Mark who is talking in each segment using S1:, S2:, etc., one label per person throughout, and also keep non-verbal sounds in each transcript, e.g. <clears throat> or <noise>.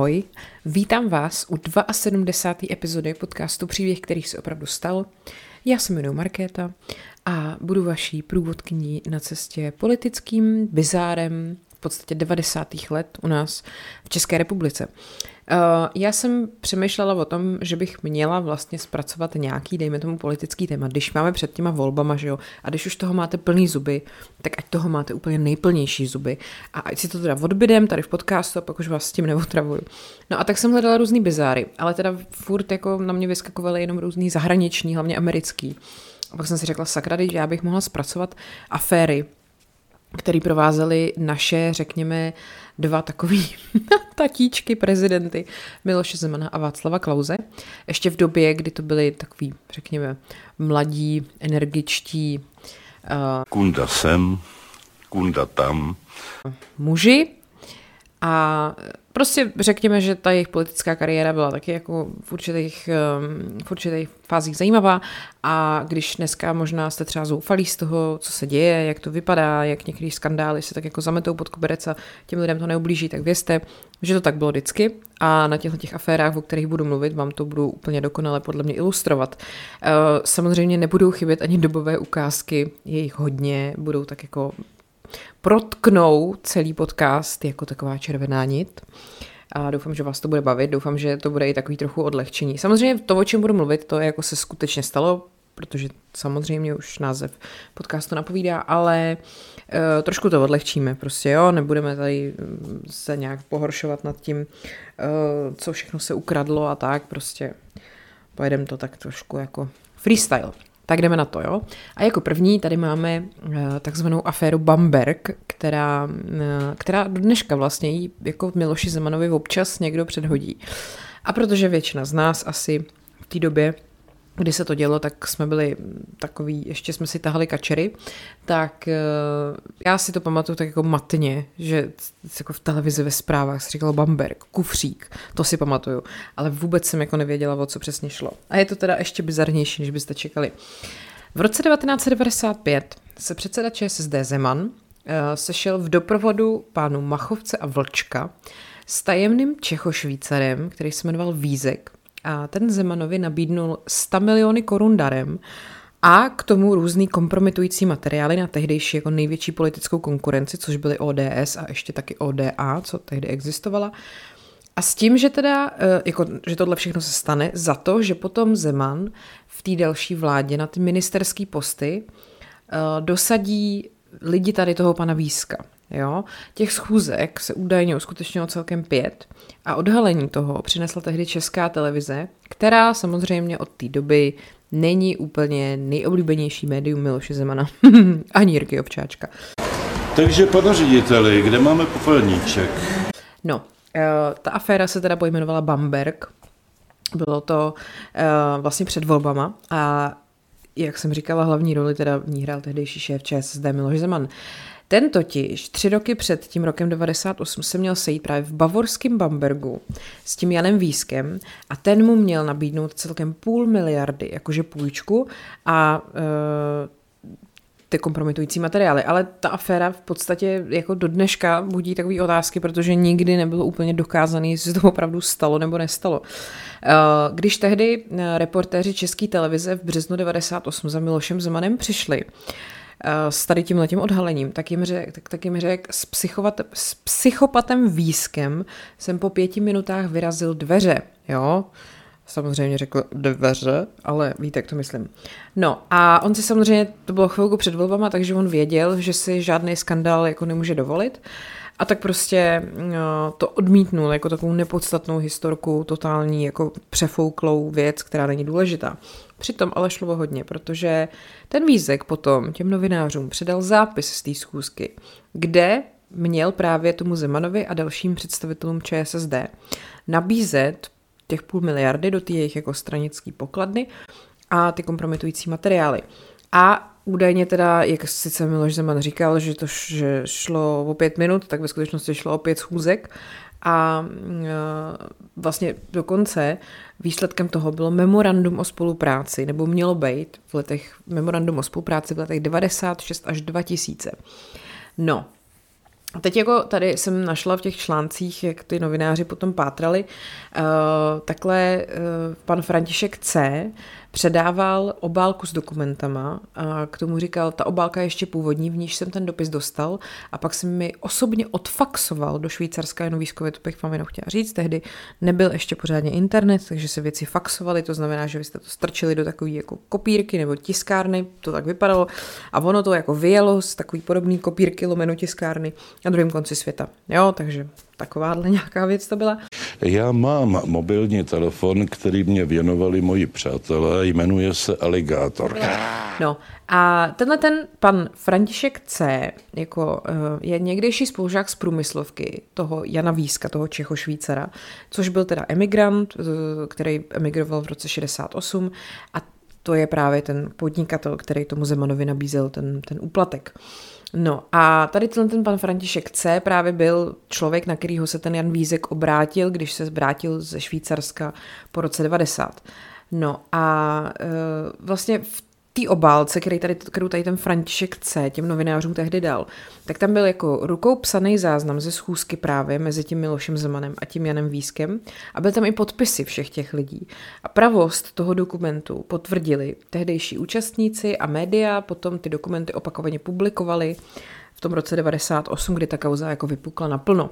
S1: Ahoj, vítám vás u 72. epizody podcastu Příběh, který se opravdu stal. Já se jmenuji Markéta a budu vaší průvodkyní na cestě politickým bizárem podstatě 90. let u nás v České republice. Uh, já jsem přemýšlela o tom, že bych měla vlastně zpracovat nějaký, dejme tomu, politický téma, když máme před těma volbama, že jo, a když už toho máte plný zuby, tak ať toho máte úplně nejplnější zuby. A ať si to teda odbydem tady v podcastu, a pak už vás s tím neotravuju. No a tak jsem hledala různý bizáry, ale teda furt jako na mě vyskakovaly jenom různý zahraniční, hlavně americký. A pak jsem si řekla, sakra, že já bych mohla zpracovat aféry, který provázely naše, řekněme, dva takový <laughs> tatíčky prezidenty Miloše Zemana a Václava Klauze. Ještě v době, kdy to byli takový, řekněme, mladí, energičtí
S2: uh, kunda sem, kunda tam.
S1: Muži, a prostě řekněme, že ta jejich politická kariéra byla taky jako v určitých, um, v určitých fázích zajímavá a když dneska možná jste třeba zoufalí z toho, co se děje, jak to vypadá, jak některé skandály se tak jako zametou pod koberec a těm lidem to neublíží, tak vězte, že to tak bylo vždycky a na těchto těch aférách, o kterých budu mluvit, vám to budu úplně dokonale podle mě ilustrovat. Uh, samozřejmě nebudou chybět ani dobové ukázky, je jich hodně, budou tak jako protknou celý podcast jako taková červená nit. A doufám, že vás to bude bavit, doufám, že to bude i takový trochu odlehčení. Samozřejmě to, o čem budu mluvit, to je jako se skutečně stalo, protože samozřejmě už název podcastu napovídá, ale uh, trošku to odlehčíme prostě, jo, nebudeme tady mm, se nějak pohoršovat nad tím, uh, co všechno se ukradlo a tak, prostě pojedeme to tak trošku jako freestyle. Tak jdeme na to, jo. A jako první tady máme eh, takzvanou aféru Bamberg, která, eh, která do dneška vlastně jí jako Miloši Zemanovi občas někdo předhodí. A protože většina z nás asi v té době kdy se to dělo, tak jsme byli takový, ještě jsme si tahali kačery, tak eh, já si to pamatuju tak jako matně, že jako v televizi ve zprávách se říkalo Bamberg, kufřík, to si pamatuju, ale vůbec jsem jako nevěděla, o co přesně šlo. A je to teda ještě bizarnější, než byste čekali. V roce 1995 se předseda ČSSD Zeman eh, sešel v doprovodu pánu Machovce a Vlčka s tajemným Čechošvýcarem, který se jmenoval Vízek, a ten Zemanovi nabídnul 100 miliony korun darem a k tomu různý kompromitující materiály na tehdejší jako největší politickou konkurenci, což byly ODS a ještě taky ODA, co tehdy existovala. A s tím, že teda, eh, jako, že tohle všechno se stane za to, že potom Zeman v té další vládě na ty ministerské posty eh, dosadí lidi tady toho pana Výska. Jo? Těch schůzek se údajně uskutečnilo celkem pět a odhalení toho přinesla tehdy česká televize, která samozřejmě od té doby není úplně nejoblíbenější médium Miloše Zemana, <laughs> ani Jirky Ovčáčka.
S2: Takže, pane řediteli, kde máme popelníček?
S1: No, eh, ta aféra se teda pojmenovala Bamberg. Bylo to eh, vlastně před volbama a jak jsem říkala, hlavní roli teda v ní hrál tehdejší šéf ČSSD Miloš Zeman. Ten totiž tři roky před tím rokem 98 se měl sejít právě v bavorském Bambergu s tím Janem Výskem a ten mu měl nabídnout celkem půl miliardy, jakože půjčku a e, ty kompromitující materiály. Ale ta aféra v podstatě jako do dneška budí takové otázky, protože nikdy nebylo úplně dokázané, jestli to opravdu stalo nebo nestalo. E, když tehdy e, reportéři České televize v březnu 98 za Milošem Zemanem přišli, s tady tím letím odhalením, tak jim řek, tak, tak jim řek, s, s psychopatem výskem jsem po pěti minutách vyrazil dveře, jo, samozřejmě řekl dveře, ale víte, jak to myslím. No a on si samozřejmě, to bylo chvilku před volbama, takže on věděl, že si žádný skandál jako nemůže dovolit. A tak prostě no, to odmítnul jako takovou nepodstatnou historku, totální jako přefouklou věc, která není důležitá. Přitom ale šlo hodně, protože ten výzek potom těm novinářům předal zápis z té schůzky, kde měl právě tomu Zemanovi a dalším představitelům ČSSD nabízet těch půl miliardy do té jejich jako stranické pokladny a ty kompromitující materiály. A údajně teda, jak sice Miloš Zeman říkal, že to že šlo o pět minut, tak ve skutečnosti šlo o pět schůzek a vlastně dokonce výsledkem toho bylo memorandum o spolupráci, nebo mělo být v letech memorandum o spolupráci v letech 96 až 2000. No, A teď jako tady jsem našla v těch článcích, jak ty novináři potom pátrali, uh, takhle uh, pan František C předával obálku s dokumentama a k tomu říkal, ta obálka je ještě původní, v níž jsem ten dopis dostal. A pak jsem mi osobně odfaxoval do Švýcarska, jenom výzkově, to bych vám jenom chtěla říct, tehdy nebyl ještě pořádně internet, takže se věci faxovaly, to znamená, že vy jste to strčili do takové jako kopírky nebo tiskárny, to tak vypadalo. A ono to jako vyjelo z takový podobný kopírky lomeno tiskárny na druhém konci světa. Jo, takže takováhle nějaká věc to byla.
S2: Já mám mobilní telefon, který mě věnovali moji přátelé, jmenuje se Aligátor.
S1: No a tenhle ten pan František C. Jako, eh, je někdejší spolužák z průmyslovky toho Jana Víska, toho Čecho-Švýcara, což byl teda emigrant, eh, který emigroval v roce 68 a to je právě ten podnikatel, který tomu Zemanovi nabízel ten, ten úplatek. No a tady ten, pan František C. právě byl člověk, na kterýho se ten Jan Vízek obrátil, když se vrátil ze Švýcarska po roce 90. No a e, vlastně v té obálce, který tady, kterou tady ten František C. těm novinářům tehdy dal, tak tam byl jako rukou psaný záznam ze schůzky právě mezi tím Milošem Zemanem a tím Janem Výskem a byl tam i podpisy všech těch lidí. A pravost toho dokumentu potvrdili tehdejší účastníci a média, potom ty dokumenty opakovaně publikovali v tom roce 98, kdy ta kauza jako vypukla naplno.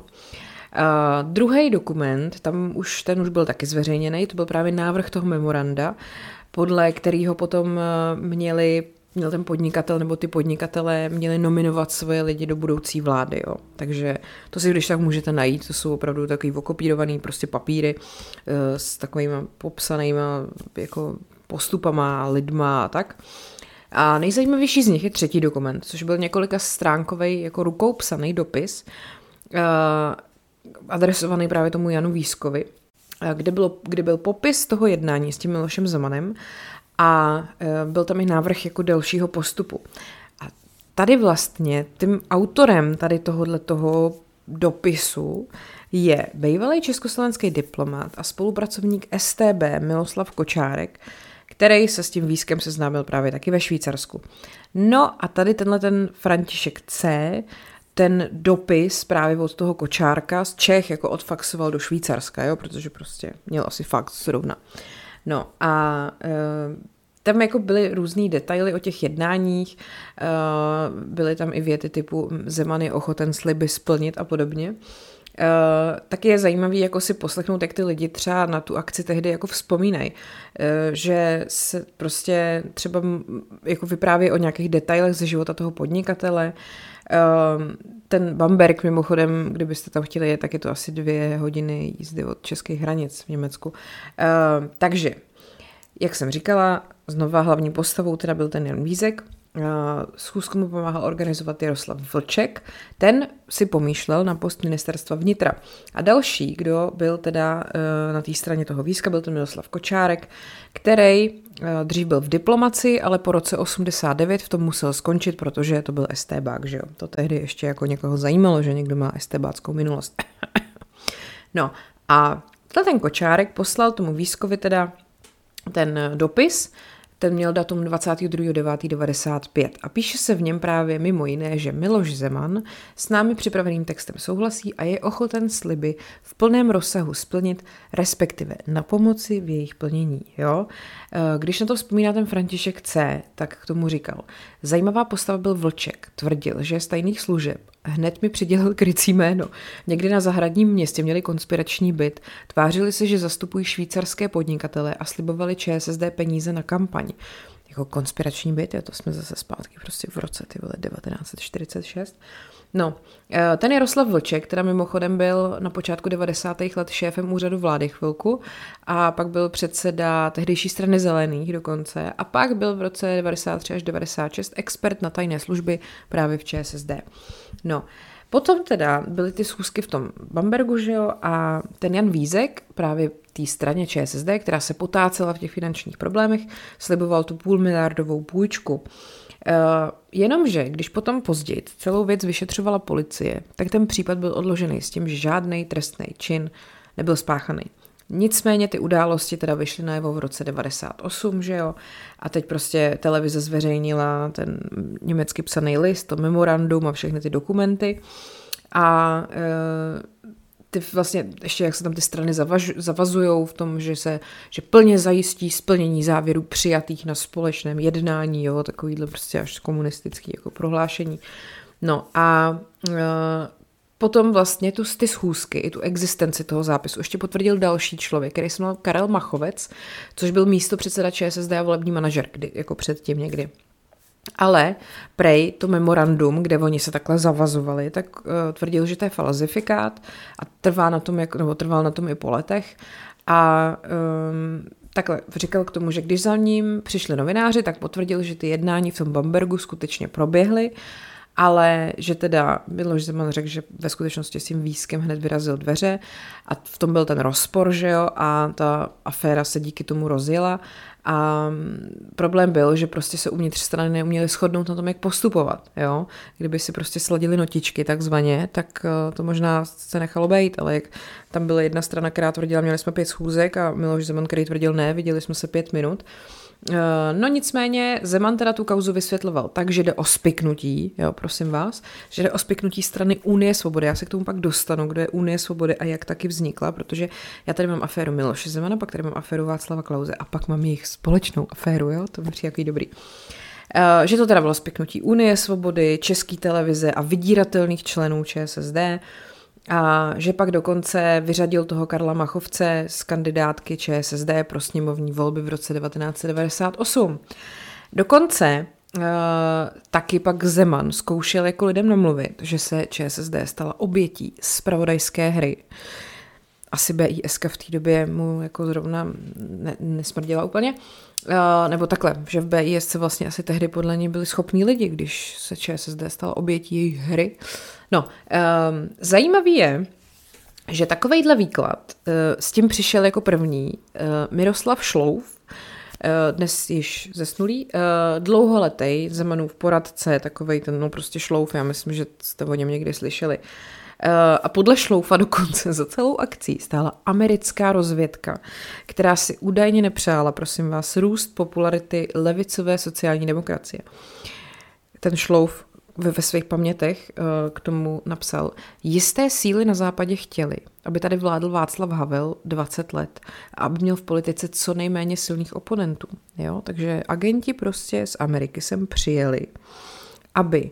S1: Uh, druhý dokument, tam už ten už byl taky zveřejněný, to byl právě návrh toho memoranda, podle kterého potom eh, měli měl ten podnikatel nebo ty podnikatelé měli nominovat svoje lidi do budoucí vlády. Jo. Takže to si když tak můžete najít, to jsou opravdu takový okopírovaný prostě papíry eh, s takovými popsanými jako postupama, lidma a tak. A nejzajímavější z nich je třetí dokument, což byl několika stránkový jako rukou psaný dopis, uh, adresovaný právě tomu Janu Výskovi, kde, bylo, kde byl popis toho jednání s tím Milošem Zemanem a e, byl tam i návrh jako dalšího postupu. A tady vlastně tím autorem tady tohohle toho dopisu je bývalý československý diplomat a spolupracovník STB Miloslav Kočárek, který se s tím výzkem seznámil právě taky ve Švýcarsku. No a tady tenhle ten František C ten dopis právě od toho kočárka z Čech jako odfaxoval do Švýcarska, jo, protože prostě měl asi fakt zrovna. No a e, tam jako byly různý detaily o těch jednáních, e, byly tam i věty typu Zeman je ochoten sliby splnit a podobně. Uh, taky je zajímavý jako si poslechnout, jak ty lidi třeba na tu akci tehdy jako vzpomínají, uh, že se prostě třeba jako vypráví o nějakých detailech ze života toho podnikatele, ten Bamberg mimochodem, kdybyste tam chtěli jet, tak je to asi dvě hodiny jízdy od českých hranic v Německu. Uh, takže, jak jsem říkala, znova hlavní postavou teda byl ten Jan Vízek, Schůzku mu pomáhal organizovat Jaroslav Vlček. Ten si pomýšlel na post ministerstva vnitra. A další, kdo byl teda e, na té straně toho výzka, byl ten Miroslav Kočárek, který e, dřív byl v diplomaci, ale po roce 89 v tom musel skončit, protože to byl STBák, že jo. To tehdy ještě jako někoho zajímalo, že někdo má STBáckou minulost. <coughs> no a ten Kočárek poslal tomu výzkovi teda ten dopis, ten měl datum 22.9.95 a píše se v něm právě mimo jiné, že Miloš Zeman s námi připraveným textem souhlasí a je ochoten sliby v plném rozsahu splnit, respektive na pomoci v jejich plnění. Jo? Eh, když na to vzpomíná ten František C., tak k tomu říkal. Zajímavá postava byl Vlček. Tvrdil, že je z tajných služeb Hned mi přidělil krycí jméno. Někdy na zahradním městě měli konspirační byt, tvářili se, že zastupují švýcarské podnikatele a slibovali ČSSD peníze na kampaň. Jako konspirační byt, to jsme zase zpátky prostě v roce ty vole 1946. No, eh, ten Jaroslav Vlček, teda mimochodem byl na počátku 90. let šéfem úřadu vlády chvilku a pak byl předseda tehdejší strany zelených dokonce a pak byl v roce 93 až 96 expert na tajné služby právě v ČSSD. No, Potom teda byly ty schůzky v tom Bambergu, že jo, a ten Jan Vízek, právě té straně ČSSD, která se potácela v těch finančních problémech, sliboval tu půl miliardovou půjčku. Uh, jenomže, když potom později celou věc vyšetřovala policie, tak ten případ byl odložený s tím, že žádný trestný čin nebyl spáchaný. Nicméně ty události teda vyšly najevo v roce 98, že jo, a teď prostě televize zveřejnila ten německy psaný list, to memorandum a všechny ty dokumenty. a e, ty vlastně, ještě jak se tam ty strany zavazují v tom, že se, že plně zajistí splnění závěrů přijatých na společném jednání, jo, takovýhle prostě až komunistický jako prohlášení. No a e, potom vlastně tu, ty schůzky, i tu existenci toho zápisu ještě potvrdil další člověk, který se jmenoval Karel Machovec, což byl místo předseda ČSSD a volební manažer, kdy, jako předtím někdy. Ale Prej, to memorandum, kde oni se takhle zavazovali, tak uh, tvrdil, že to je falzifikát a trvá na tom, jak, nebo trval na tom i po letech. A um, takhle říkal k tomu, že když za ním přišli novináři, tak potvrdil, že ty jednání v tom Bambergu skutečně proběhly ale že teda Miloš Zeman řekl, že ve skutečnosti s tím výskem hned vyrazil dveře a v tom byl ten rozpor, že jo, a ta aféra se díky tomu rozjela a problém byl, že prostě se uvnitř strany neuměli shodnout na tom, jak postupovat, jo. Kdyby si prostě sladili notičky takzvaně, tak eh, to možná se nechalo být, ale jak tam byla jedna strana, která tvrdila, měli jsme pět schůzek a Miloš Zeman, který tvrdil ne, viděli jsme se pět minut, no nicméně Zeman teda tu kauzu vysvětloval tak, že jde o spiknutí, jo, prosím vás, že jde o spiknutí strany Unie svobody. Já se k tomu pak dostanu, kdo je Unie svobody a jak taky vznikla, protože já tady mám aféru Miloše Zemana, pak tady mám aféru Václava Klauze a pak mám jejich společnou aféru, jo, to mi přijde jaký dobrý. Uh, že to teda bylo spiknutí Unie svobody, České televize a vydíratelných členů ČSSD, a že pak dokonce vyřadil toho Karla Machovce z kandidátky ČSSD pro sněmovní volby v roce 1998. Dokonce Uh, taky pak Zeman zkoušel jako lidem namluvit, že se ČSSD stala obětí spravodajské hry. Asi BISK v té době mu jako zrovna ne, nesmrdila úplně. Uh, nebo takhle, že v BISC vlastně asi tehdy podle ní byli schopní lidi, když se ČSSD stala obětí jejich hry. No, um, zajímavý je, že takovejhle výklad uh, s tím přišel jako první uh, Miroslav Šlouf, dnes již zesnulý, uh, dlouholetý Zemanův poradce, takovej ten, no prostě Šlouf, já myslím, že jste o něm někdy slyšeli. Uh, a podle Šloufa dokonce za celou akcí stála americká rozvědka, která si údajně nepřála, prosím vás, růst popularity levicové sociální demokracie. Ten Šlouf ve, ve svých pamětech uh, k tomu napsal, jisté síly na západě chtěli, aby tady vládl Václav Havel 20 let a aby měl v politice co nejméně silných oponentů. Jo? Takže agenti prostě z Ameriky sem přijeli, aby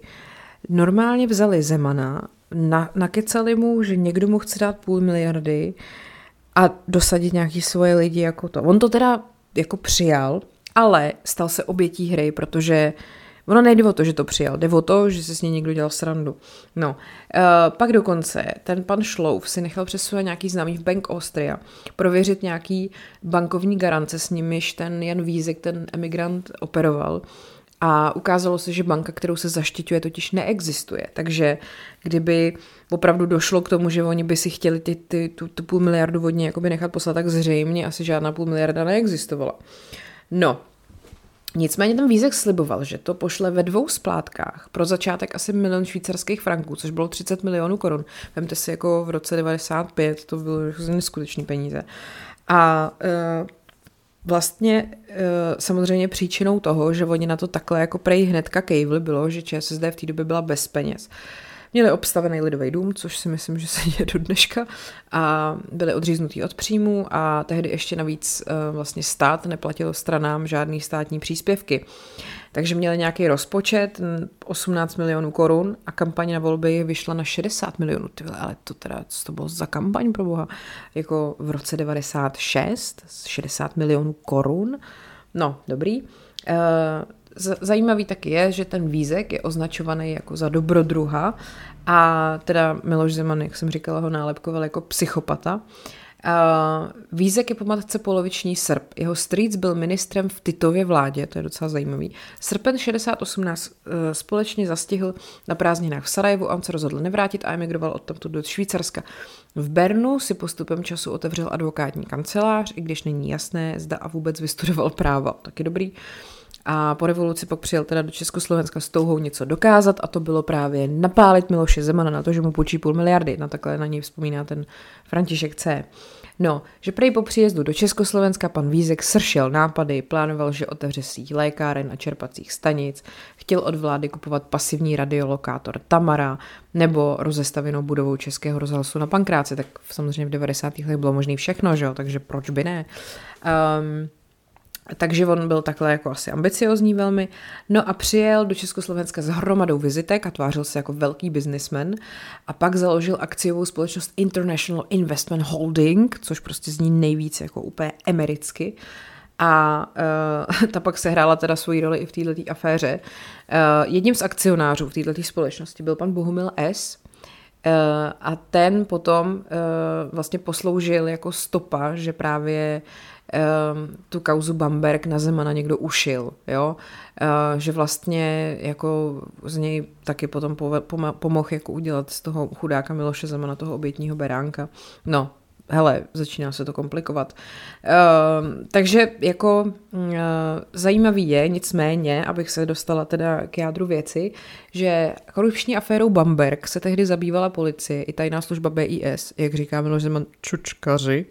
S1: normálně vzali Zemana, na, nakecali mu, že někdo mu chce dát půl miliardy a dosadit nějaký svoje lidi jako to. On to teda jako přijal, ale stal se obětí hry, protože Ono nejde o to, že to přijal, jde o to, že se s ní někdo dělal srandu. No, uh, pak dokonce ten pan Šlouf si nechal přes své nějaký známý v Bank Austria prověřit nějaký bankovní garance, s nimiž ten Jan Vízek, ten emigrant, operoval. A ukázalo se, že banka, kterou se zaštiťuje, totiž neexistuje. Takže kdyby opravdu došlo k tomu, že oni by si chtěli ty, ty, tu, tu půl miliardu vodně nechat poslat, tak zřejmě asi žádná půl miliarda neexistovala. No, Nicméně ten výzek sliboval, že to pošle ve dvou splátkách. Pro začátek asi milion švýcarských franků, což bylo 30 milionů korun. Vemte si jako v roce 95, to bylo neskutečné peníze. A e, vlastně e, samozřejmě příčinou toho, že oni na to takhle jako prej hnedka kejvli, bylo, že ČSSD v té době byla bez peněz. Měli obstavený lidový dům, což si myslím, že se děje do dneška a byli odříznutí od příjmu a tehdy ještě navíc uh, vlastně stát neplatil stranám žádný státní příspěvky. Takže měli nějaký rozpočet 18 milionů korun a kampaň na volby vyšla na 60 milionů. Ty ale to teda, co to bylo za kampaň pro boha? Jako v roce 96, 60 milionů korun. No, dobrý. Uh, Zajímavý taky je, že ten vízek je označovaný jako za dobrodruha a teda Miloš Zeman, jak jsem říkala, ho nálepkoval jako psychopata. Uh, Vízek je po matce poloviční Srb. Jeho strýc byl ministrem v Titově vládě, to je docela zajímavý. Srpen 68 nás uh, společně zastihl na prázdninách v Sarajevu a on se rozhodl nevrátit a emigroval odtamtud do Švýcarska. V Bernu si postupem času otevřel advokátní kancelář, i když není jasné, zda a vůbec vystudoval práva. Taky dobrý. Uh, a po revoluci pak přijel teda do Československa s touhou něco dokázat a to bylo právě napálit Miloše Zemana na to, že mu půjčí půl miliardy. Na takhle na něj vzpomíná ten František C. No, že prej po příjezdu do Československa pan Vízek sršel nápady, plánoval, že otevře síť lékáren a čerpacích stanic, chtěl od vlády kupovat pasivní radiolokátor Tamara nebo rozestavěnou budovou Českého rozhlasu na Pankráci, tak samozřejmě v 90. letech bylo možné všechno, že jo? takže proč by ne? Um, takže on byl takhle jako asi ambiciozní velmi. No a přijel do Československa s hromadou vizitek a tvářil se jako velký businessman a pak založil akciovou společnost International Investment Holding, což prostě zní nejvíc jako úplně americky. A uh, <laughs> ta pak se hrála teda svoji roli i v této aféře. Uh, jedním z akcionářů v této společnosti byl pan Bohumil S., Uh, a ten potom vlastně posloužil jako stopa, že právě tu kauzu Bamberg na Zemana někdo ušil, jo, uh, že vlastně jako z něj taky potom pomohl jako udělat z toho chudáka Miloše Zemana toho obětního beránka. No, hele, začíná se to komplikovat. Uh, takže jako uh, zajímavý je, nicméně, abych se dostala teda k jádru věci, že korupční aférou Bamberg se tehdy zabývala policie i tajná služba BIS, jak říká Miloš Zeman, čučkaři,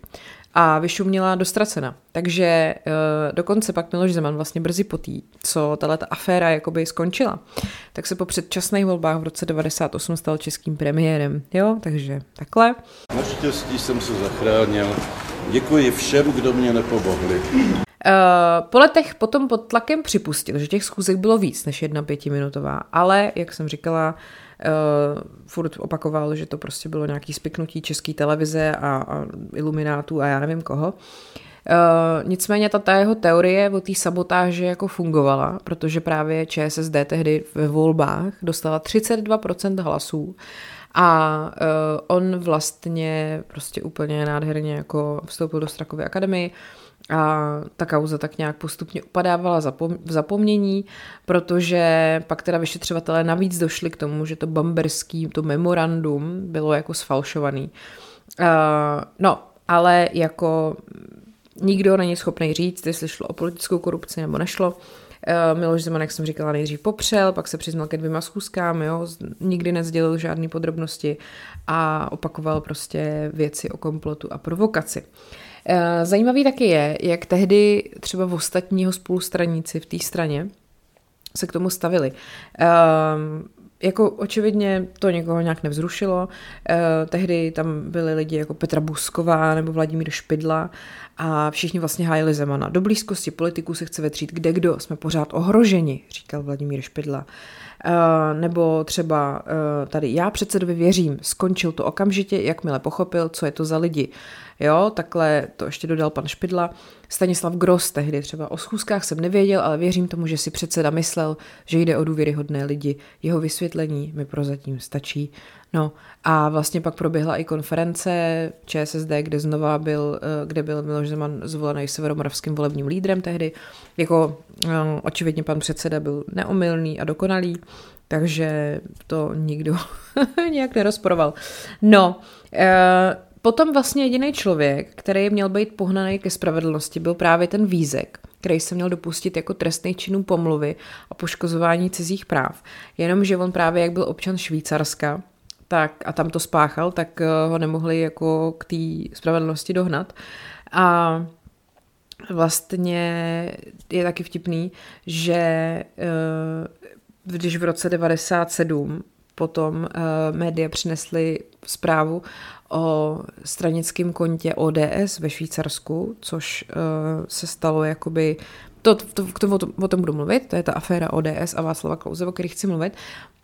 S1: a vyšuměla dostracena. Takže uh, dokonce pak Miloš Zeman vlastně brzy po tý, co tahle aféra jakoby skončila, tak se po předčasných volbách v roce 98 stal českým premiérem. Jo, takže takhle.
S2: Naštěstí jsem se zachránil. Děkuji všem, kdo mě nepomohli. Uh,
S1: po letech potom pod tlakem připustil, že těch schůzek bylo víc než jedna pětiminutová, ale, jak jsem říkala, furt opakoval, že to prostě bylo nějaký spiknutí české televize a, a iluminátů a já nevím koho. Uh, nicméně ta, ta jeho teorie o té sabotáže jako fungovala, protože právě ČSSD tehdy ve volbách dostala 32% hlasů a uh, on vlastně prostě úplně nádherně jako vstoupil do Strakovy akademii, uh, a ta kauza tak nějak postupně upadávala v zapomnění, protože pak teda vyšetřovatelé navíc došli k tomu, že to bamberský, to memorandum bylo jako sfalšovaný. Uh, no, ale jako nikdo není schopný říct, jestli šlo o politickou korupci nebo nešlo. Miloš Zeman, jak jsem říkala, nejdřív popřel, pak se přiznal ke dvěma schůzkám, jo, nikdy nezdělil žádné podrobnosti a opakoval prostě věci o komplotu a provokaci. Uh, zajímavý taky je, jak tehdy třeba v ostatního spolustraníci v té straně se k tomu stavili. Um, jako očividně to někoho nějak nevzrušilo. Eh, tehdy tam byli lidi jako Petra Busková nebo Vladimír Špidla a všichni vlastně hájili Zemana. Do blízkosti politiků se chce vetřít kde kdo, jsme pořád ohroženi, říkal Vladimír Špidla. Eh, nebo třeba eh, tady já předsedovi věřím, skončil to okamžitě, jakmile pochopil, co je to za lidi. Jo, takhle to ještě dodal pan Špidla. Stanislav Gross tehdy třeba o schůzkách jsem nevěděl, ale věřím tomu, že si předseda myslel, že jde o důvěryhodné lidi. Jeho vysvětlení mi prozatím stačí. No a vlastně pak proběhla i konference ČSSD, kde znova byl, eh, kde byl Miloš Zeman zvolený severomoravským volebním lídrem tehdy. Jako no, očividně pan předseda byl neomylný a dokonalý, takže to nikdo <laughs> nějak nerozporoval. No, e, potom vlastně jediný člověk, který měl být pohnaný ke spravedlnosti, byl právě ten Vízek, který se měl dopustit jako trestných činů pomluvy a poškozování cizích práv. Jenomže on právě, jak byl občan Švýcarska, tak a tam to spáchal, tak eh, ho nemohli jako k té spravedlnosti dohnat. A vlastně je taky vtipný, že eh, když v roce 97 potom eh, média přinesly zprávu o stranickém kontě ODS ve Švýcarsku, což se stalo jakoby to, to, to, o, tom, o tom budu mluvit, to je ta aféra ODS a Václava Klauze, o kterých chci mluvit,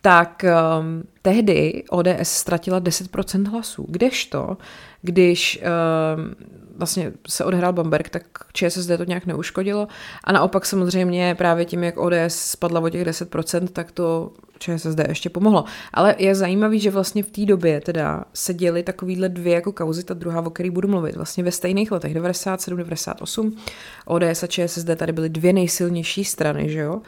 S1: tak um, tehdy ODS ztratila 10% hlasů. Kdežto, když um, vlastně se odhrál Bamberg, tak ČSSD to nějak neuškodilo. A naopak samozřejmě právě tím, jak ODS spadla o těch 10%, tak to ČSSD ještě pomohlo. Ale je zajímavý, že vlastně v té době teda se děly takovýhle dvě jako kauzy, ta druhá, o který budu mluvit, vlastně ve stejných letech, 97, 98. ODS a ČSSD tady byly dvě nejsilnější strany, že jo?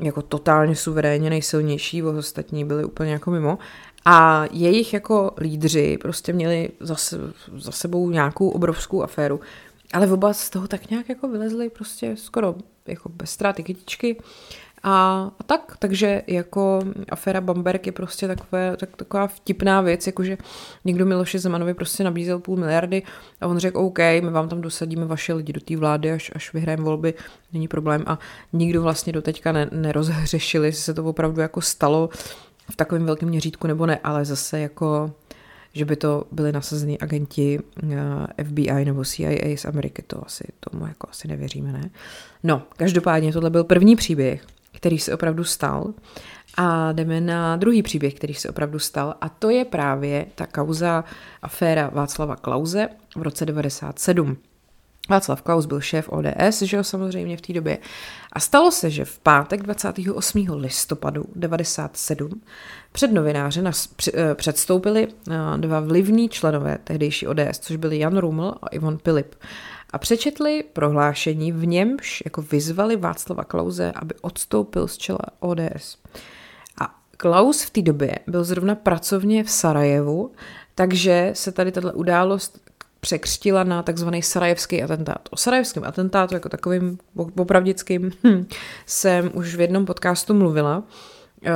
S1: Jako totálně suverénně nejsilnější, ostatní byli úplně jako mimo. A jejich jako lídři prostě měli za, za sebou nějakou obrovskou aféru, ale oba z toho tak nějak jako vylezli prostě skoro jako bez ztráty kytičky A, a tak, takže jako aféra Bamberg je prostě takové, tak, taková vtipná věc, jakože někdo Miloši Zemanovi prostě nabízel půl miliardy a on řekl, OK, my vám tam dosadíme vaše lidi do té vlády, až, až vyhrajeme volby, není problém a nikdo vlastně do teďka ne, nerozhřešili, jestli se to opravdu jako stalo v takovém velkém měřítku nebo ne, ale zase jako že by to byli nasazení agenti eh, FBI nebo CIA z Ameriky, to asi tomu jako asi nevěříme, ne? No, každopádně tohle byl první příběh, který se opravdu stal. A jdeme na druhý příběh, který se opravdu stal, a to je právě ta kauza aféra Václava Klauze v roce 97. Václav Klaus byl šéf ODS, že jo, samozřejmě v té době. A stalo se, že v pátek 28. listopadu 97 před novináře nas, eh, předstoupili eh, dva vlivní členové tehdejší ODS, což byli Jan Ruml a Ivan Pilip. A přečetli prohlášení, v němž jako vyzvali Václava Klauze, aby odstoupil z čela ODS. A Klaus v té době byl zrovna pracovně v Sarajevu, takže se tady tato událost překřtila na takzvaný sarajevský atentát. O sarajevském atentátu jako takovým popravdickým hm, jsem už v jednom podcastu mluvila. Uh,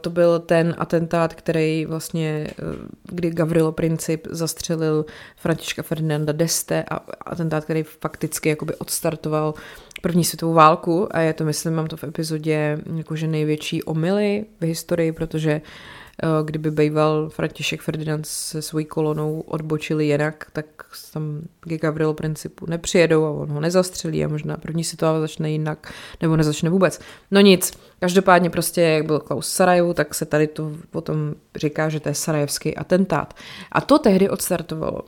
S1: to byl ten atentát, který vlastně, uh, kdy Gavrilo Princip zastřelil Františka Ferdinanda Deste a atentát, který fakticky jakoby odstartoval první světovou válku a je to, myslím, mám to v epizodě jakože největší omily v historii, protože uh, Eh, kdyby býval František Ferdinand se svojí kolonou odbočili jinak, tak tam k Gavrilo principu nepřijedou a on ho nezastřelí a možná první situace začne jinak, nebo nezačne vůbec. No nic, každopádně prostě, jak byl Klaus Sarajevu, tak se tady to potom říká, že to je sarajevský atentát. A to tehdy odstartovalo.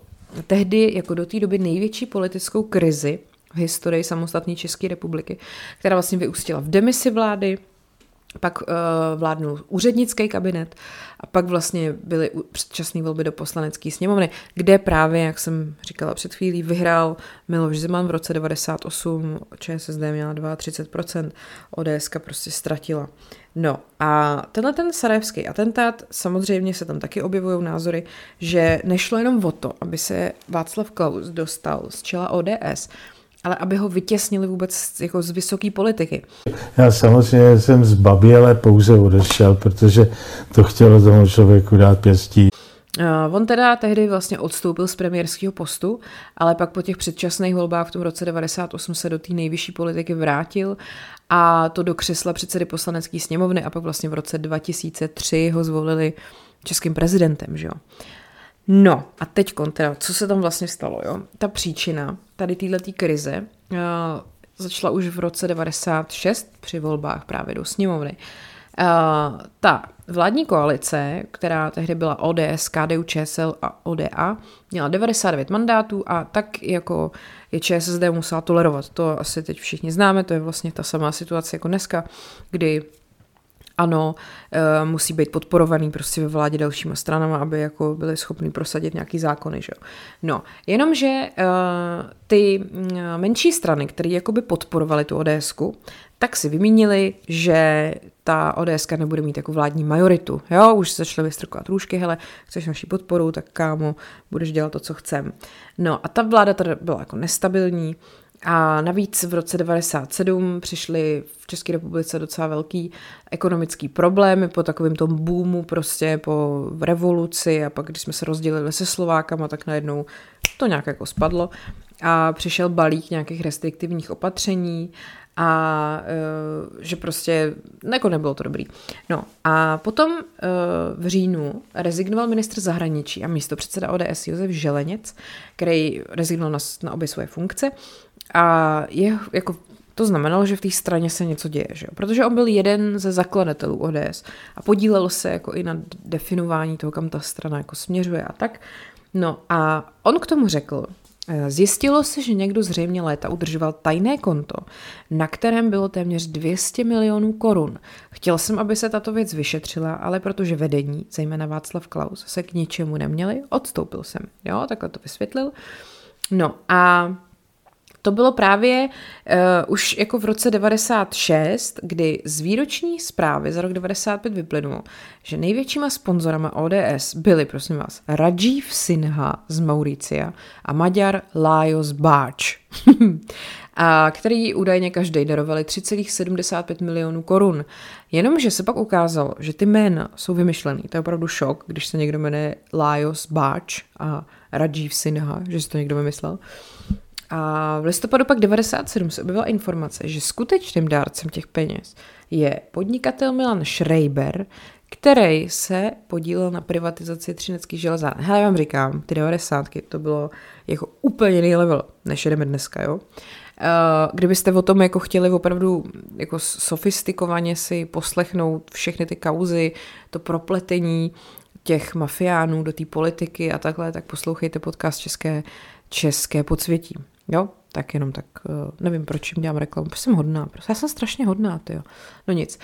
S1: Tehdy jako do té doby největší politickou krizi v historii samostatné České republiky, která vlastně vyústila v demisi vlády, pak uh, vládnul úřednický kabinet a pak vlastně byly předčasné volby do poslanecké sněmovny, kde právě, jak jsem říkala před chvílí, vyhrál Miloš Zeman v roce 98, ČSSD měla 32%, ODS prostě ztratila. No a tenhle ten sarajevský atentát, samozřejmě se tam taky objevují názory, že nešlo jenom o to, aby se Václav Klaus dostal z čela ODS, ale aby ho vytěsnili vůbec jako z vysoké politiky.
S3: Já samozřejmě jsem z Baběle pouze odešel, protože to chtělo tomu člověku dát pěstí.
S1: Uh, on teda tehdy vlastně odstoupil z premiérského postu, ale pak po těch předčasných volbách v tom roce 98 se do té nejvyšší politiky vrátil a to do křesla předsedy poslanecké sněmovny a pak vlastně v roce 2003 ho zvolili českým prezidentem, že jo. No a teď teda, co se tam vlastně stalo, jo? Ta příčina tady této krize uh, začala už v roce 96 při volbách právě do sněmovny. Uh, ta vládní koalice, která tehdy byla ODS, KDU, ČSL a ODA, měla 99 mandátů a tak jako je ČSSD musela tolerovat. To asi teď všichni známe, to je vlastně ta samá situace jako dneska, kdy ano, uh, musí být podporovaný prostě ve vládě dalšíma stranama, aby jako byli schopni prosadit nějaký zákony, že jo. No, jenomže uh, ty uh, menší strany, které jakoby podporovaly tu ODSku, tak si vymínili, že ta ODS nebude mít jako vládní majoritu. Jo, už se začaly vystrkovat růžky, hele, chceš naši podporu, tak kámo, budeš dělat to, co chcem. No a ta vláda tady byla jako nestabilní, a navíc v roce 97 přišly v České republice docela velký ekonomický problémy po takovém tom boomu, prostě po revoluci a pak, když jsme se rozdělili se Slovákama, tak najednou to nějak jako spadlo a přišel balík nějakých restriktivních opatření a uh, že prostě jako nebylo to dobrý. No a potom uh, v říjnu rezignoval ministr zahraničí a místo předseda ODS Josef Želeněc, který rezignoval na, na obě svoje funkce a je, jako, to znamenalo, že v té straně se něco děje, že jo? protože on byl jeden ze zakladatelů ODS a podílel se jako i na definování toho, kam ta strana jako směřuje a tak. No a on k tomu řekl, eh, Zjistilo se, že někdo zřejmě léta udržoval tajné konto, na kterém bylo téměř 200 milionů korun. Chtěl jsem, aby se tato věc vyšetřila, ale protože vedení, zejména Václav Klaus, se k ničemu neměli, odstoupil jsem. Jo, takhle to vysvětlil. No a to bylo právě uh, už jako v roce 96, kdy z výroční zprávy za rok 95 vyplynulo, že největšíma sponzorama ODS byli, prosím vás, Rajiv Sinha z Mauricia a Maďar Lajos Báč, <laughs> a který údajně každý darovali 3,75 milionů korun. Jenomže se pak ukázalo, že ty jména jsou vymyšlený. To je opravdu šok, když se někdo jmenuje Lajos Báč a Rajiv Sinha, že si to někdo vymyslel. A v listopadu pak 97 se objevila informace, že skutečným dárcem těch peněz je podnikatel Milan Schreiber, který se podílel na privatizaci třineckých železáren. Hele, já vám říkám, ty 90. to bylo jako úplně jiný level, než jdeme dneska, jo. Uh, kdybyste o tom jako chtěli opravdu jako sofistikovaně si poslechnout všechny ty kauzy, to propletení těch mafiánů do té politiky a takhle, tak poslouchejte podcast České, České podsvětí. Jo, tak jenom tak, uh, nevím, proč jim dělám reklamu, protože jsem hodná, prostě já jsem strašně hodná, ty jo. No nic.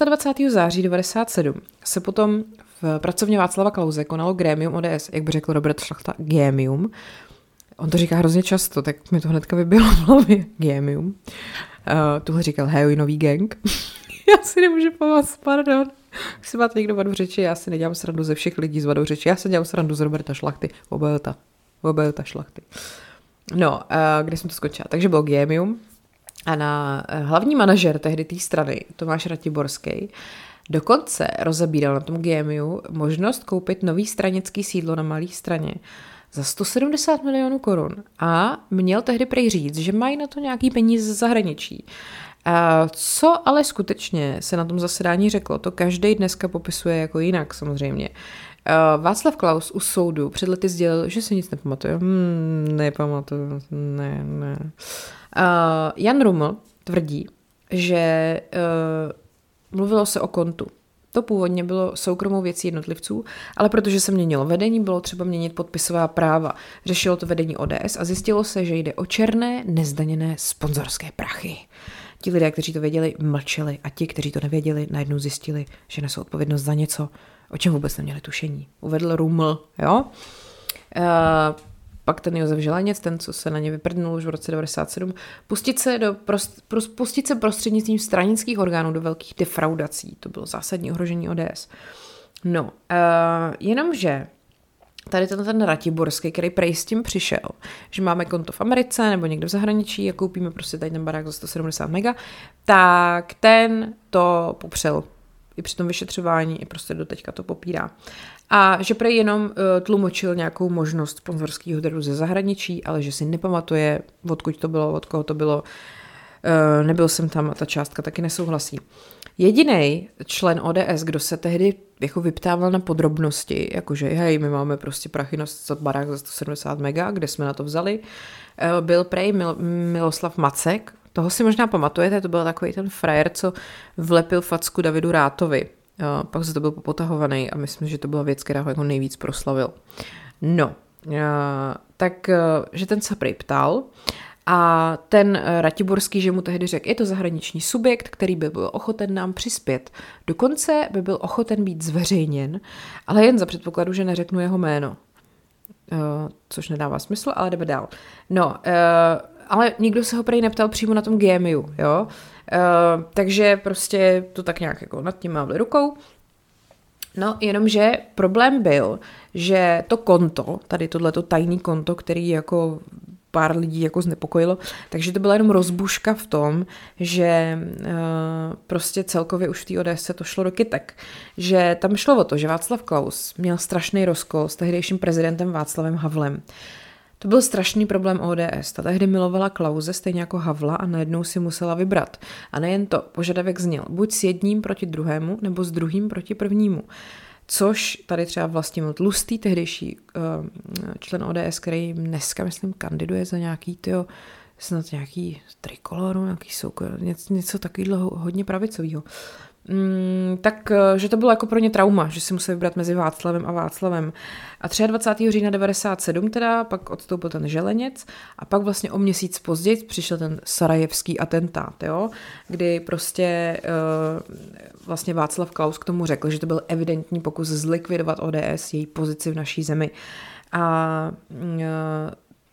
S1: Uh, 26. září 97 se potom v pracovně Václava Klauze konalo Grémium ODS, jak by řekl Robert Šlachta, Gémium. On to říká hrozně často, tak mi to hnedka vybilo v hlavě, Gémium. Uh, tuhle říkal heroinový gang. <laughs> já si nemůžu pomoct, pardon. Si máte někdo vadu řeči, já si nedělám srandu ze všech lidí z vadou řeči, já si dělám srandu z Roberta Šlachty, obelta, obelta Šlachty. Uh, No, uh, kde jsem to skočila? Takže byl Gémium a na uh, hlavní manažer tehdy té strany, Tomáš Ratiborský, dokonce rozebíral na tom Gémiu možnost koupit nový stranický sídlo na malé straně za 170 milionů korun a měl tehdy prej říct, že mají na to nějaký peníze z zahraničí. A co ale skutečně se na tom zasedání řeklo, to každý dneska popisuje jako jinak samozřejmě. Uh, Václav Klaus u soudu před lety sdělil, že si nic nepamatuje. Hmm, nepamatuju, ne, ne. Uh, Jan Ruml tvrdí, že uh, mluvilo se o kontu. To původně bylo soukromou věcí jednotlivců, ale protože se měnilo vedení, bylo třeba měnit podpisová práva. Řešilo to vedení ODS a zjistilo se, že jde o černé, nezdaněné sponzorské prachy. Ti lidé, kteří to věděli, mlčeli a ti, kteří to nevěděli, najednou zjistili, že nesou odpovědnost za něco, o čem vůbec neměli tušení. Uvedl Ruml, jo. E, pak ten Josef Želeněc, ten, co se na ně vyprdnul už v roce 97, pustit se, do prost, pustit se prostřednictvím stranických orgánů do velkých defraudací. To bylo zásadní ohrožení ODS. No, uh, jenomže tady ten, ten Ratiborský, který prej s tím přišel, že máme konto v Americe nebo někde v zahraničí a koupíme prostě tady ten barák za 170 mega, tak ten to popřel i při tom vyšetřování, i prostě do teďka to popírá. A že prej jenom uh, tlumočil nějakou možnost sponzorského daru ze zahraničí, ale že si nepamatuje, odkud to bylo, od koho to bylo, uh, nebyl jsem tam a ta částka taky nesouhlasí. Jediný člen ODS, kdo se tehdy jako vyptával na podrobnosti, jakože hej, my máme prostě prachy na barák za 170 mega, kde jsme na to vzali, uh, byl prej Mil- Miloslav Macek, toho si možná pamatujete, to byl takový ten frajer, co vlepil facku Davidu Rátovi. Pak se to byl popotahovaný a myslím, že to byla věc, která ho jako nejvíc proslavil. No, tak, že ten se ptal a ten Ratiborský, že mu tehdy řekl, je to zahraniční subjekt, který by byl ochoten nám přispět. Dokonce by byl ochoten být zveřejněn, ale jen za předpokladu, že neřeknu jeho jméno. což nedává smysl, ale jdeme dál. No, ale nikdo se ho prej neptal přímo na tom GMU, jo. Uh, takže prostě to tak nějak jako nad tím mávli rukou. No, jenomže problém byl, že to konto, tady tohleto tajný konto, který jako pár lidí jako znepokojilo, takže to byla jenom rozbuška v tom, že uh, prostě celkově už v té ODS se to šlo do kytek. Že tam šlo o to, že Václav Klaus měl strašný rozkol s tehdejším prezidentem Václavem Havlem. To byl strašný problém ODS. Ta tehdy milovala Klauze stejně jako Havla a najednou si musela vybrat. A nejen to, požadavek zněl buď s jedním proti druhému, nebo s druhým proti prvnímu. Což tady třeba vlastně Tlustý, tehdejší uh, člen ODS, který dneska, myslím, kandiduje za nějaký, tyjo, snad nějaký trikoloru, nějaký soukol, něco, něco takového hodně pravicového. Mm, tak, eh, že to bylo jako pro ně trauma, že si museli vybrat mezi Václavem a Václavem. A 23. října 97 teda, pak odstoupil ten Želeněc a pak vlastně o měsíc později přišel ten sarajevský atentát, jo, kdy prostě uh, vlastně Václav Klaus k tomu řekl, že to byl evidentní pokus zlikvidovat ODS, její pozici v naší zemi. A uh,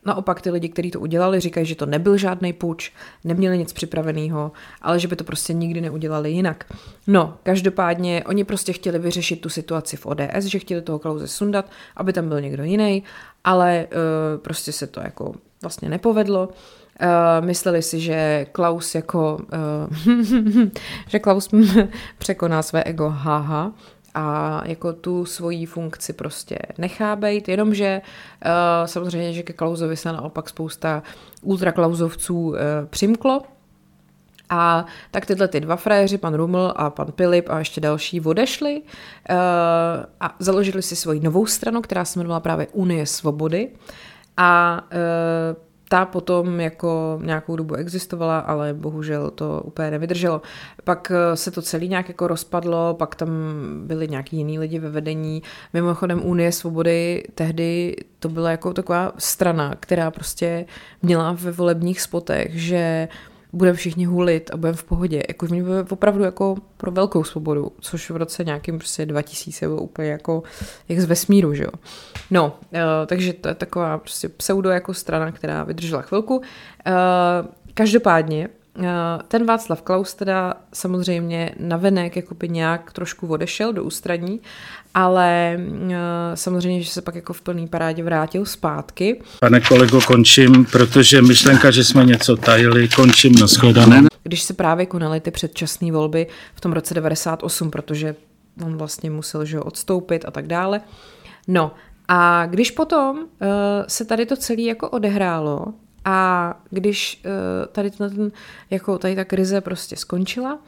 S1: naopak ty lidi, kteří to udělali, říkají, že to nebyl žádný puč, neměli nic připraveného, ale že by to prostě nikdy neudělali jinak. No, každopádně oni prostě chtěli vyřešit tu situaci v ODS, že chtěli toho Klauze sundat, aby tam byl někdo jiný, ale uh, prostě se to jako vlastně nepovedlo. Uh, mysleli si, že Klaus jako, uh, <laughs> že Klaus <laughs> překoná své ego, haha, a jako tu svoji funkci prostě nechá být, jenomže uh, samozřejmě, že ke Klausovi se naopak spousta ultraklauzovců uh, přimklo, a tak tyhle ty dva frajeři, pan Ruml a pan Pilip a ještě další odešli uh, a založili si svoji novou stranu, která se jmenovala právě Unie svobody. A uh, ta potom jako nějakou dobu existovala, ale bohužel to úplně nevydrželo. Pak eh, se to celý nějak jako rozpadlo, pak tam byli nějaký jiný lidi ve vedení. Mimochodem Unie svobody tehdy to byla jako taková strana, která prostě měla ve volebních spotech, že uh, budeme všichni hulit a budeme v pohodě. Jako mě opravdu jako pro velkou svobodu, což v roce nějakým prostě 2000 bylo úplně jako jak z vesmíru, že jo. No, uh, takže to je taková prostě pseudo jako strana, která vydržela chvilku. Uh, každopádně, ten Václav Klaus teda samozřejmě navenek jakoby nějak trošku odešel do ústraní ale uh, samozřejmě, že se pak jako v plný parádě vrátil zpátky.
S3: Pane kolego, končím, protože myšlenka, že jsme něco tajili, končím na shledané.
S1: Když se právě konaly ty předčasné volby v tom roce 98, protože on vlastně musel že odstoupit a tak dále. No a když potom uh, se tady to celé jako odehrálo a když uh, tady, ten, jako tady ta krize prostě skončila,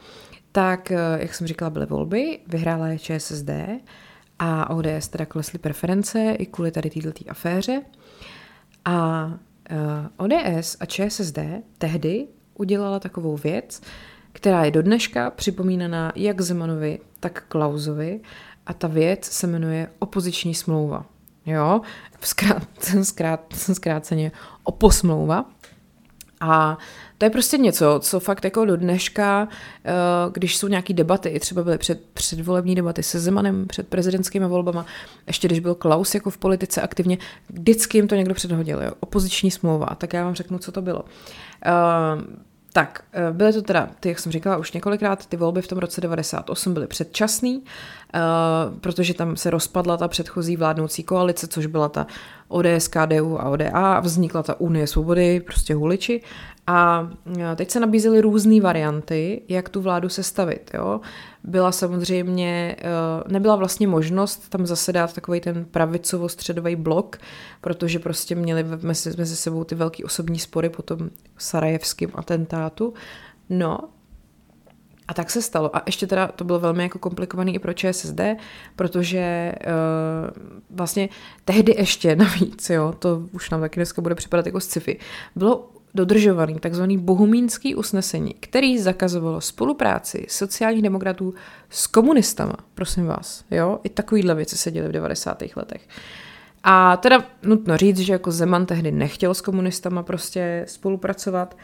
S1: tak, uh, jak jsem říkala, byly volby, vyhrála je ČSSD, a ODS teda klesly preference i kvůli tady této aféře. A eh, ODS a ČSSD tehdy udělala takovou věc, která je do dneška připomínaná jak Zemanovi, tak Klausovi a ta věc se jmenuje opoziční smlouva. Jo, zkrát, <laughs> zkrát, zkráceně oposmlouva. A to je prostě něco, co fakt jako do dneška, eh, když jsou nějaké debaty, třeba byly před, předvolební debaty se Zemanem před prezidentskými volbama, ještě když byl Klaus jako v politice aktivně, vždycky jim to někdo předhodil, jo? opoziční smlouva, tak já vám řeknu, co to bylo. Uh, tak, eh, byly to teda, ty, jak jsem říkala už několikrát, ty volby v tom roce 98 byly předčasný, protože tam se rozpadla ta předchozí vládnoucí koalice, což byla ta ODS, KDU a ODA, vznikla ta Unie svobody, prostě huliči. A teď se nabízely různé varianty, jak tu vládu sestavit. Jo? Byla samozřejmě, e, nebyla vlastně možnost tam zase dát takový ten pravicovo-středový blok, protože prostě měli mezi, mezi sebou ty velký osobní spory po tom sarajevském atentátu. No, a tak se stalo. A ještě teda to bylo velmi jako komplikovaný i pro ČSSD, protože uh, vlastně tehdy ještě <laughs> navíc, jo, to už nám taky dneska bude připadat jako sci-fi, bylo dodržovaný tzv. bohumínský usnesení, který zakazovalo spolupráci sociálních demokratů s komunistama, prosím vás. Jo? I takovýhle věci se děly v 90. letech. A teda nutno říct, že jako Zeman tehdy nechtěl s komunistama prostě spolupracovat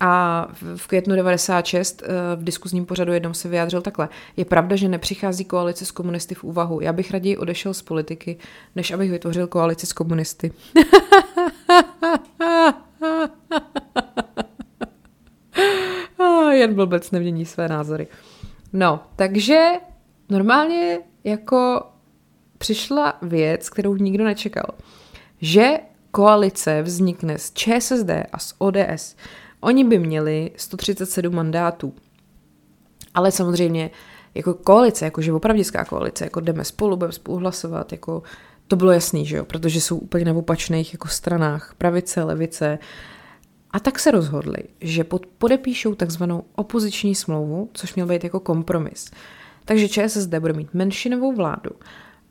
S1: a v květnu 96 eh, v diskuzním pořadu jednou se vyjádřil takhle. Je pravda, že nepřichází koalice s komunisty v úvahu. Já bych raději odešel z politiky, než abych vytvořil koalici s komunisty. <laughs> Jen blbec nemění své názory. No, takže normálně jako přišla věc, kterou nikdo nečekal. Že koalice vznikne z ČSSD a z ODS. Oni by měli 137 mandátů. Ale samozřejmě jako koalice, jakože opravdická koalice, jako jdeme spolu, budeme spolu hlasovat, jako to bylo jasný, že jo, protože jsou úplně na opačných jako stranách, pravice, levice. A tak se rozhodli, že pod, podepíšou takzvanou opoziční smlouvu, což měl být jako kompromis. Takže ČSSD bude mít menšinovou vládu.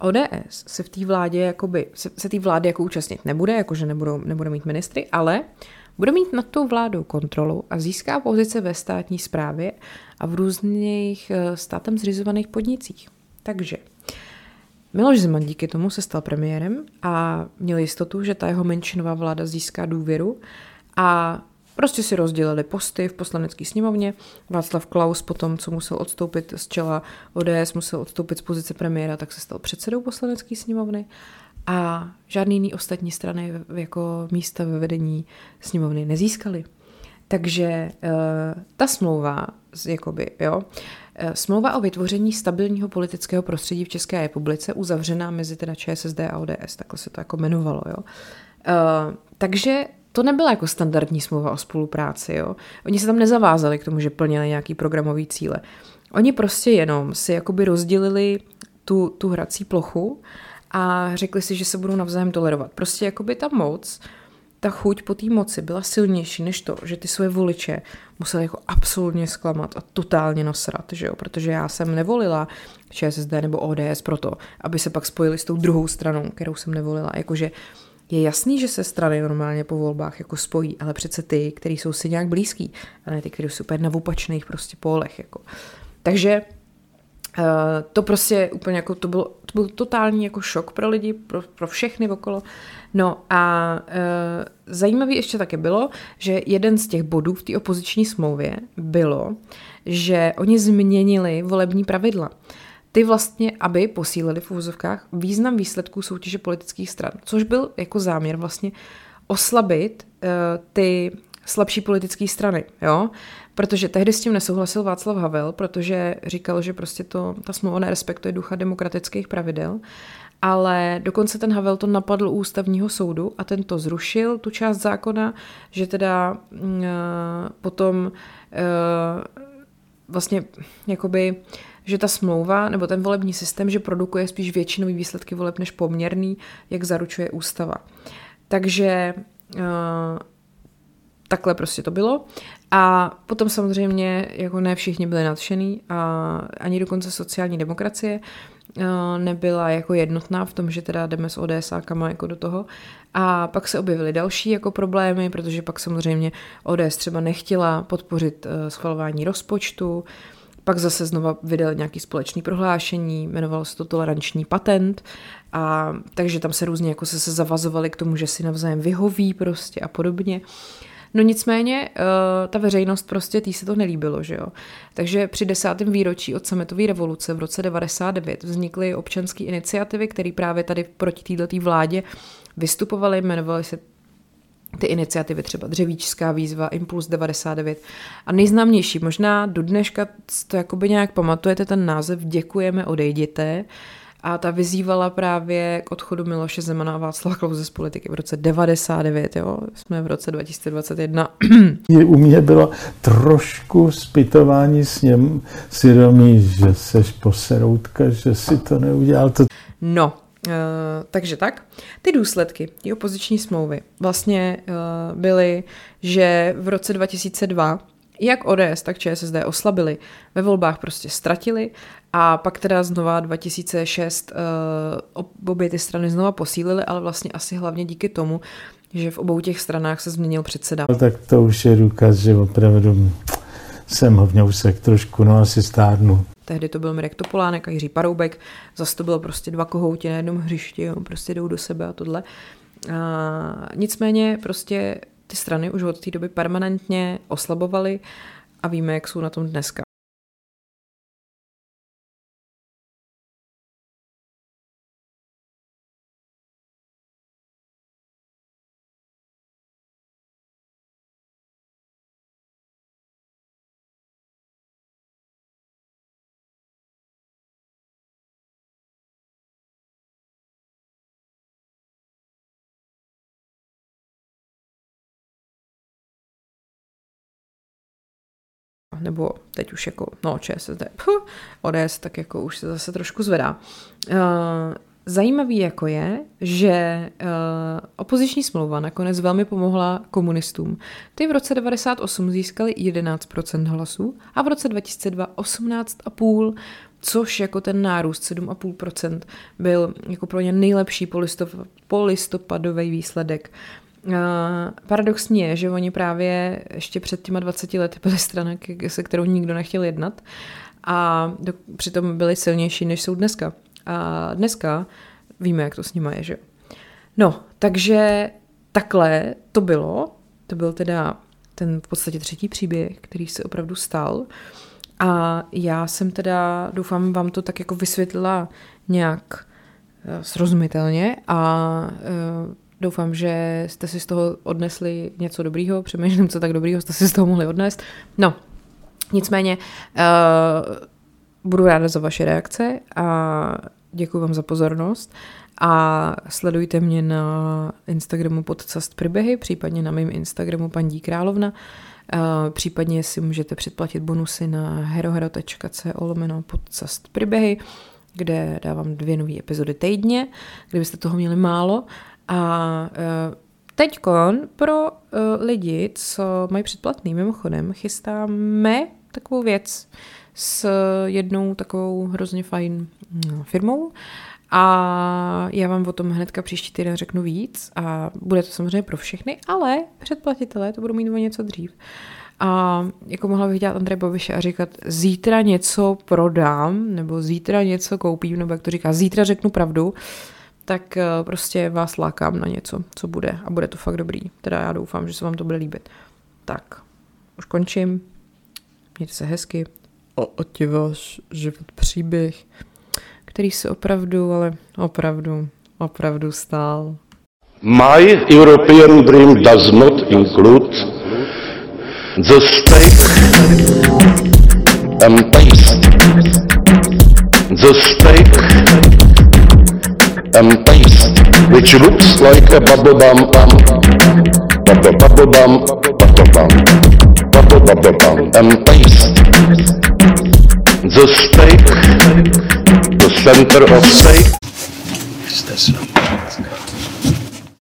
S1: ODS se v té vládě jakoby, se, se té vlády jako účastnit nebude, jakože nebudou, nebude mít ministry, ale bude mít nad tou vládou kontrolu a získá pozice ve státní správě a v různých eh, státem zřizovaných podnicích. Takže Miloš Zeman díky tomu se stal premiérem a měl jistotu, že ta jeho menšinová vláda získá důvěru a prostě si rozdělili posty v poslanecké sněmovně. Václav Klaus potom, co musel odstoupit z čela ODS, musel odstoupit z pozice premiéra, tak se stal předsedou poslanecké sněmovny a žádný jiný ostatní strany jako místa ve vedení sněmovny nezískaly. Takže uh, ta smlouva, jakoby, jo, uh, smlouva o vytvoření stabilního politického prostředí v České republice uzavřená mezi teda ČSSD a ODS, takhle se to jako jmenovalo, jo. Uh, takže to nebyla jako standardní smlouva o spolupráci, jo. Oni se tam nezavázali k tomu, že plnili nějaký programový cíle. Oni prostě jenom si jakoby rozdělili tu, tu hrací plochu a řekli si, že se budou navzájem tolerovat. Prostě jakoby ta moc, ta chuť po té moci byla silnější než to, že ty své voliče museli jako absolutně zklamat a totálně nasrat, že jo? protože já jsem nevolila ČSSD nebo ODS proto, aby se pak spojili s tou druhou stranou, kterou jsem nevolila. Jakože je jasný, že se strany normálně po volbách jako spojí, ale přece ty, který jsou si nějak blízký, a ne ty, kteří jsou úplně na opačných prostě pólech. Jako. Takže uh, to prostě úplně jako, to byl, to byl totální jako šok pro lidi, pro, pro všechny okolo. No a uh, zajímavý ještě také bylo, že jeden z těch bodů v té opoziční smlouvě bylo, že oni změnili volební pravidla. Ty vlastně, aby posílili v úvozovkách význam výsledků soutěže politických stran, což byl jako záměr vlastně oslabit uh, ty slabší politické strany, jo? Protože tehdy s tím nesouhlasil Václav Havel, protože říkal, že prostě to, ta smlouva nerespektuje ducha demokratických pravidel, ale dokonce ten Havel to napadl u ústavního soudu a ten to zrušil, tu část zákona, že teda uh, potom uh, vlastně jakoby že ta smlouva nebo ten volební systém, že produkuje spíš většinový výsledky voleb než poměrný, jak zaručuje ústava. Takže uh, takhle prostě to bylo. A potom samozřejmě jako ne všichni byli nadšený a ani dokonce sociální demokracie uh, nebyla jako jednotná v tom, že teda jdeme s ODS jako do toho. A pak se objevily další jako problémy, protože pak samozřejmě ODS třeba nechtěla podpořit uh, schvalování rozpočtu, pak zase znova vydal nějaký společný prohlášení, jmenovalo se to toleranční patent, a takže tam se různě jako se, se zavazovali k tomu, že si navzájem vyhoví prostě a podobně. No nicméně uh, ta veřejnost prostě tý se to nelíbilo, že jo. Takže při desátém výročí od sametové revoluce v roce 99 vznikly občanské iniciativy, které právě tady proti této vládě vystupovaly, jmenovaly se ty iniciativy, třeba Dřevíčská výzva, Impuls 99 a nejznámější, možná do dneška to jakoby nějak pamatujete ten název Děkujeme, odejděte a ta vyzývala právě k odchodu Miloše Zemana a Václava Klauze z politiky v roce 99, jo, jsme v roce 2021. <clears throat>
S3: U mě bylo trošku zpytování s něm svědomí, že seš poseroutka, že si to neudělal. To...
S1: No, takže tak. Ty důsledky ty opoziční smlouvy vlastně uh, byly, že v roce 2002 jak ODS, tak ČSSD oslabili, ve volbách prostě ztratili a pak teda znova 2006 uh, obě ty strany znova posílily, ale vlastně asi hlavně díky tomu, že v obou těch stranách se změnil předseda.
S3: No, tak to už je důkaz, že opravdu jsem hovňousek trošku, no asi stárnu.
S1: Tehdy to byl Mirek Topolánek a Jiří Paroubek, zase to bylo prostě dva kohouti na jednom hřišti, jo, prostě jdou do sebe a tohle. A nicméně prostě ty strany už od té doby permanentně oslabovaly a víme, jak jsou na tom dneska. Nebo teď už jako, no ČSSD, puh, ODS, tak jako už se zase trošku zvedá. Uh, Zajímavý jako je, že uh, opoziční smlouva nakonec velmi pomohla komunistům. Ty v roce 98 získali 11% hlasů a v roce 2002 18,5%, což jako ten nárůst 7,5% byl jako pro ně nejlepší polistopadový výsledek Uh, paradoxní je, že oni právě ještě před těma 20 lety byly strana, se kterou nikdo nechtěl jednat a do, přitom byli silnější, než jsou dneska. A dneska víme, jak to s nimi je, že No, takže takhle to bylo. To byl teda ten v podstatě třetí příběh, který se opravdu stal. A já jsem teda, doufám, vám to tak jako vysvětlila nějak srozumitelně a doufám, že jste si z toho odnesli něco dobrýho, přemýšlím, co tak dobrýho jste si z toho mohli odnést. No, nicméně budu ráda za vaše reakce a děkuji vám za pozornost a sledujte mě na Instagramu podcast Pribehy, případně na mém Instagramu paní Královna. Případně si můžete předplatit bonusy na herohero.co lomeno podcast Pribehy, kde dávám dvě nové epizody týdně, kdybyste toho měli málo. A e, teď pro e, lidi, co mají předplatný, mimochodem, chystáme takovou věc s jednou takovou hrozně fajn no, firmou, a já vám o tom hnedka příští týden řeknu víc a bude to samozřejmě pro všechny, ale předplatitelé to budou mít o něco dřív. A jako mohla bych dělat Andrej Bobiše a říkat, zítra něco prodám, nebo zítra něco koupím, nebo jak to říká, zítra řeknu pravdu, tak eh, prostě vás lákám na něco, co bude a bude to fakt dobrý. Teda já doufám, že se vám to bude líbit. Tak, už končím. Mějte se hezky. O, o ti váš život příběh který se opravdu, ale opravdu, opravdu stál.
S2: My European dream does not include the steak and paste. The steak and paste, which looks like a bubble bum bum, bubble bubble bum, bubble bum, bubble bubble bum, and paste. The steak the center of steak. Is this state.